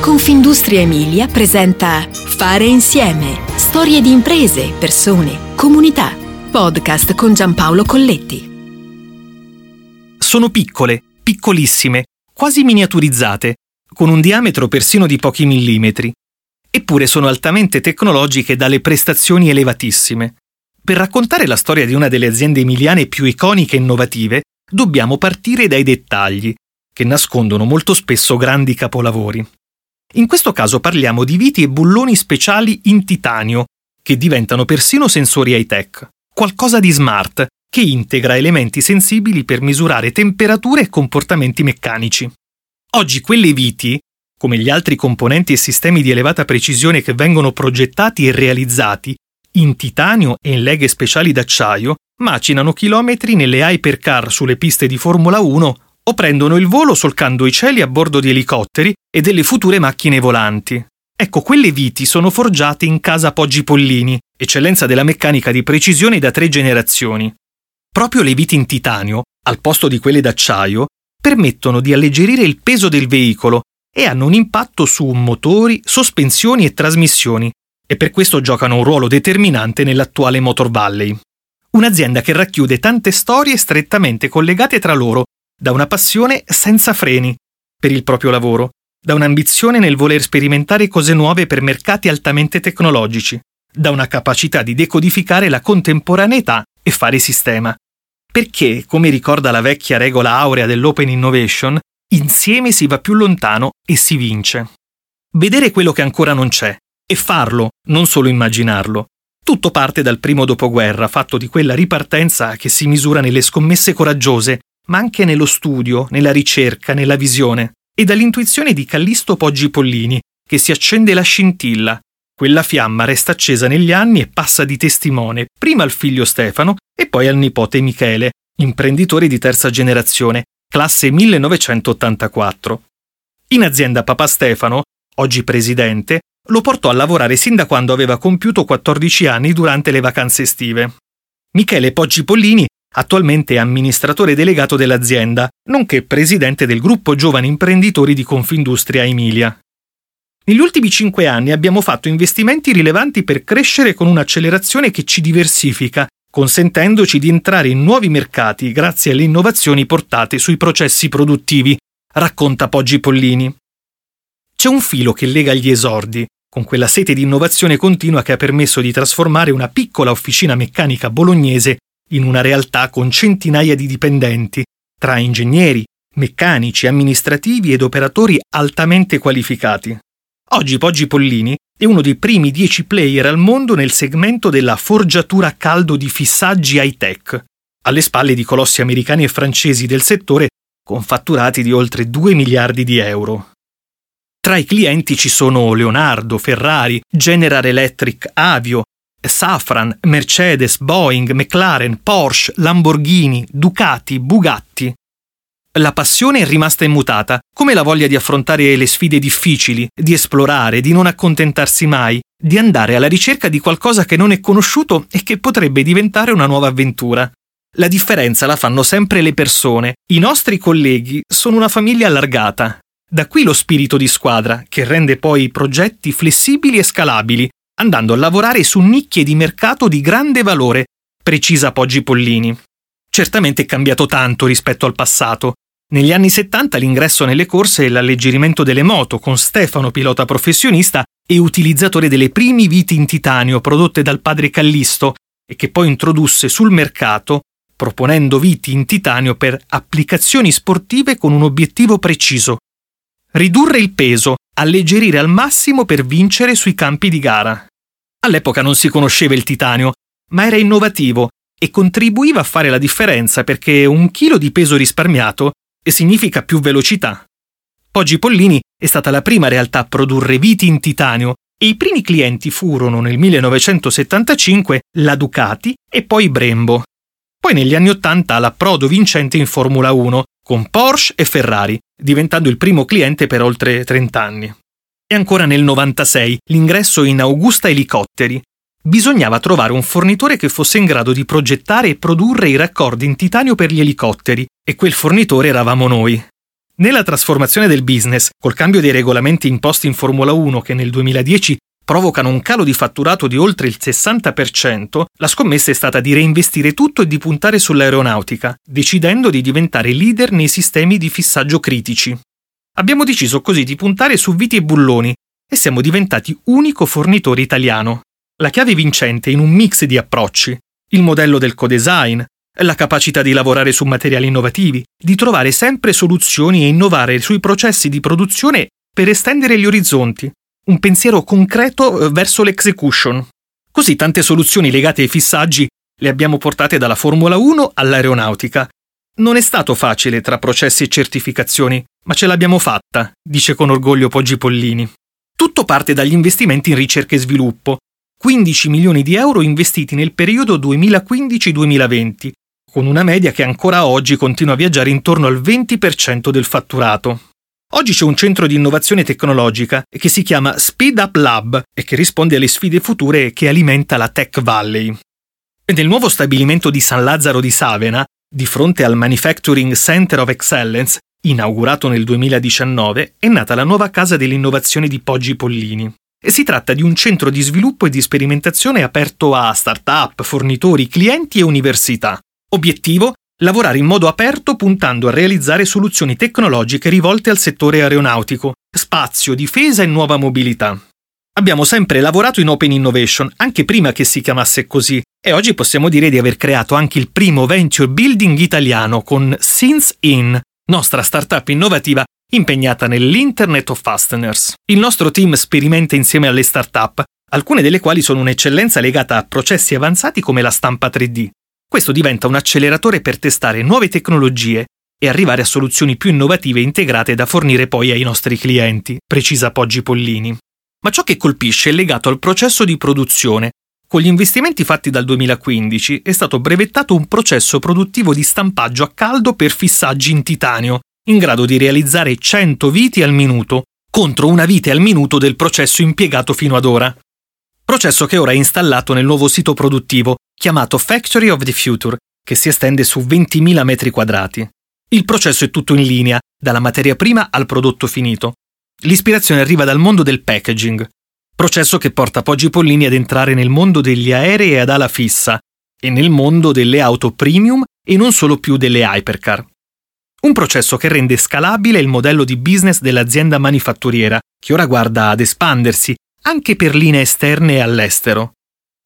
Confindustria Emilia presenta Fare insieme. Storie di imprese, persone, comunità. Podcast con Giampaolo Colletti. Sono piccole, piccolissime, quasi miniaturizzate, con un diametro persino di pochi millimetri. Eppure sono altamente tecnologiche dalle prestazioni elevatissime. Per raccontare la storia di una delle aziende emiliane più iconiche e innovative, dobbiamo partire dai dettagli, che nascondono molto spesso grandi capolavori. In questo caso parliamo di viti e bulloni speciali in titanio, che diventano persino sensori high-tech, qualcosa di smart, che integra elementi sensibili per misurare temperature e comportamenti meccanici. Oggi quelle viti, come gli altri componenti e sistemi di elevata precisione che vengono progettati e realizzati in titanio e in leghe speciali d'acciaio, macinano chilometri nelle hypercar sulle piste di Formula 1 o prendono il volo solcando i cieli a bordo di elicotteri e delle future macchine volanti. Ecco, quelle viti sono forgiate in casa Poggi Pollini, eccellenza della meccanica di precisione da tre generazioni. Proprio le viti in titanio, al posto di quelle d'acciaio, permettono di alleggerire il peso del veicolo e hanno un impatto su motori, sospensioni e trasmissioni, e per questo giocano un ruolo determinante nell'attuale Motor Valley. Un'azienda che racchiude tante storie strettamente collegate tra loro da una passione senza freni per il proprio lavoro, da un'ambizione nel voler sperimentare cose nuove per mercati altamente tecnologici, da una capacità di decodificare la contemporaneità e fare sistema. Perché, come ricorda la vecchia regola aurea dell'Open Innovation, insieme si va più lontano e si vince. Vedere quello che ancora non c'è e farlo, non solo immaginarlo. Tutto parte dal primo dopoguerra, fatto di quella ripartenza che si misura nelle scommesse coraggiose ma anche nello studio, nella ricerca, nella visione, e dall'intuizione di Callisto Poggi Pollini, che si accende la scintilla. Quella fiamma resta accesa negli anni e passa di testimone prima al figlio Stefano e poi al nipote Michele, imprenditore di terza generazione, classe 1984. In azienda Papa Stefano, oggi presidente, lo portò a lavorare sin da quando aveva compiuto 14 anni durante le vacanze estive. Michele Poggi Pollini Attualmente è amministratore delegato dell'azienda, nonché presidente del gruppo giovani imprenditori di Confindustria Emilia. Negli ultimi cinque anni abbiamo fatto investimenti rilevanti per crescere con un'accelerazione che ci diversifica, consentendoci di entrare in nuovi mercati grazie alle innovazioni portate sui processi produttivi, racconta Poggi Pollini. C'è un filo che lega gli esordi, con quella sete di innovazione continua che ha permesso di trasformare una piccola officina meccanica bolognese in una realtà con centinaia di dipendenti, tra ingegneri, meccanici, amministrativi ed operatori altamente qualificati. Oggi Poggi Pollini è uno dei primi dieci player al mondo nel segmento della forgiatura a caldo di fissaggi high-tech, alle spalle di colossi americani e francesi del settore con fatturati di oltre 2 miliardi di euro. Tra i clienti ci sono Leonardo, Ferrari, General Electric, Avio, Safran, Mercedes, Boeing, McLaren, Porsche, Lamborghini, Ducati, Bugatti. La passione è rimasta immutata, come la voglia di affrontare le sfide difficili, di esplorare, di non accontentarsi mai, di andare alla ricerca di qualcosa che non è conosciuto e che potrebbe diventare una nuova avventura. La differenza la fanno sempre le persone. I nostri colleghi sono una famiglia allargata. Da qui lo spirito di squadra, che rende poi i progetti flessibili e scalabili, andando a lavorare su nicchie di mercato di grande valore, precisa Poggi Pollini. Certamente è cambiato tanto rispetto al passato. Negli anni 70 l'ingresso nelle corse e l'alleggerimento delle moto, con Stefano pilota professionista e utilizzatore delle primi viti in titanio prodotte dal padre Callisto e che poi introdusse sul mercato proponendo viti in titanio per applicazioni sportive con un obiettivo preciso. Ridurre il peso, alleggerire al massimo per vincere sui campi di gara. All'epoca non si conosceva il titanio, ma era innovativo e contribuiva a fare la differenza perché un chilo di peso risparmiato significa più velocità. Poggi Pollini è stata la prima realtà a produrre viti in titanio e i primi clienti furono nel 1975 la Ducati e poi Brembo. Poi negli anni 80 l'approdo vincente in Formula 1 con Porsche e Ferrari, diventando il primo cliente per oltre 30 anni. E ancora nel 96 l'ingresso in Augusta Elicotteri. Bisognava trovare un fornitore che fosse in grado di progettare e produrre i raccordi in titanio per gli elicotteri, e quel fornitore eravamo noi. Nella trasformazione del business, col cambio dei regolamenti imposti in Formula 1 che nel 2010 provocano un calo di fatturato di oltre il 60%, la scommessa è stata di reinvestire tutto e di puntare sull'aeronautica, decidendo di diventare leader nei sistemi di fissaggio critici. Abbiamo deciso così di puntare su viti e bulloni e siamo diventati unico fornitore italiano. La chiave vincente in un mix di approcci, il modello del co-design, la capacità di lavorare su materiali innovativi, di trovare sempre soluzioni e innovare sui processi di produzione per estendere gli orizzonti, un pensiero concreto eh, verso l'execution. Così tante soluzioni legate ai fissaggi le abbiamo portate dalla Formula 1 all'aeronautica. Non è stato facile tra processi e certificazioni, ma ce l'abbiamo fatta, dice con orgoglio Poggi Pollini. Tutto parte dagli investimenti in ricerca e sviluppo, 15 milioni di euro investiti nel periodo 2015-2020, con una media che ancora oggi continua a viaggiare intorno al 20% del fatturato. Oggi c'è un centro di innovazione tecnologica che si chiama Speed Up Lab e che risponde alle sfide future che alimenta la Tech Valley. Nel nuovo stabilimento di San Lazzaro di Savena, di fronte al Manufacturing Center of Excellence, inaugurato nel 2019, è nata la nuova casa dell'innovazione di Poggi Pollini. Si tratta di un centro di sviluppo e di sperimentazione aperto a start-up, fornitori, clienti e università. Obiettivo? Lavorare in modo aperto puntando a realizzare soluzioni tecnologiche rivolte al settore aeronautico, spazio, difesa e nuova mobilità. Abbiamo sempre lavorato in Open Innovation, anche prima che si chiamasse così, e oggi possiamo dire di aver creato anche il primo venture building italiano con Since In, nostra startup innovativa impegnata nell'Internet of Fasteners. Il nostro team sperimenta insieme alle startup, alcune delle quali sono un'eccellenza legata a processi avanzati come la stampa 3D. Questo diventa un acceleratore per testare nuove tecnologie e arrivare a soluzioni più innovative e integrate da fornire poi ai nostri clienti, precisa Poggi Pollini. Ma ciò che colpisce è legato al processo di produzione. Con gli investimenti fatti dal 2015 è stato brevettato un processo produttivo di stampaggio a caldo per fissaggi in titanio, in grado di realizzare 100 viti al minuto, contro una vite al minuto del processo impiegato fino ad ora. Processo che ora è installato nel nuovo sito produttivo chiamato Factory of the Future, che si estende su 20.000 metri quadrati. Il processo è tutto in linea, dalla materia prima al prodotto finito. L'ispirazione arriva dal mondo del packaging, processo che porta Poggi Pollini ad entrare nel mondo degli aerei ad ala fissa e nel mondo delle auto premium e non solo più delle hypercar. Un processo che rende scalabile il modello di business dell'azienda manifatturiera, che ora guarda ad espandersi anche per linee esterne e all'estero.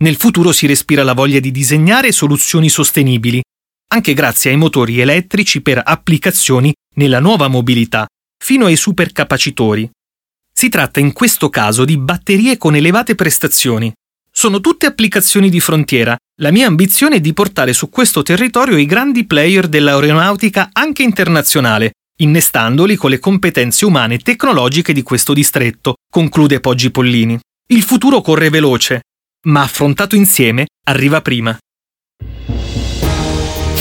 Nel futuro si respira la voglia di disegnare soluzioni sostenibili, anche grazie ai motori elettrici per applicazioni nella nuova mobilità, fino ai supercapacitori. Si tratta in questo caso di batterie con elevate prestazioni. Sono tutte applicazioni di frontiera. La mia ambizione è di portare su questo territorio i grandi player dell'aeronautica anche internazionale, innestandoli con le competenze umane e tecnologiche di questo distretto, conclude Poggi Pollini. Il futuro corre veloce, ma affrontato insieme arriva prima.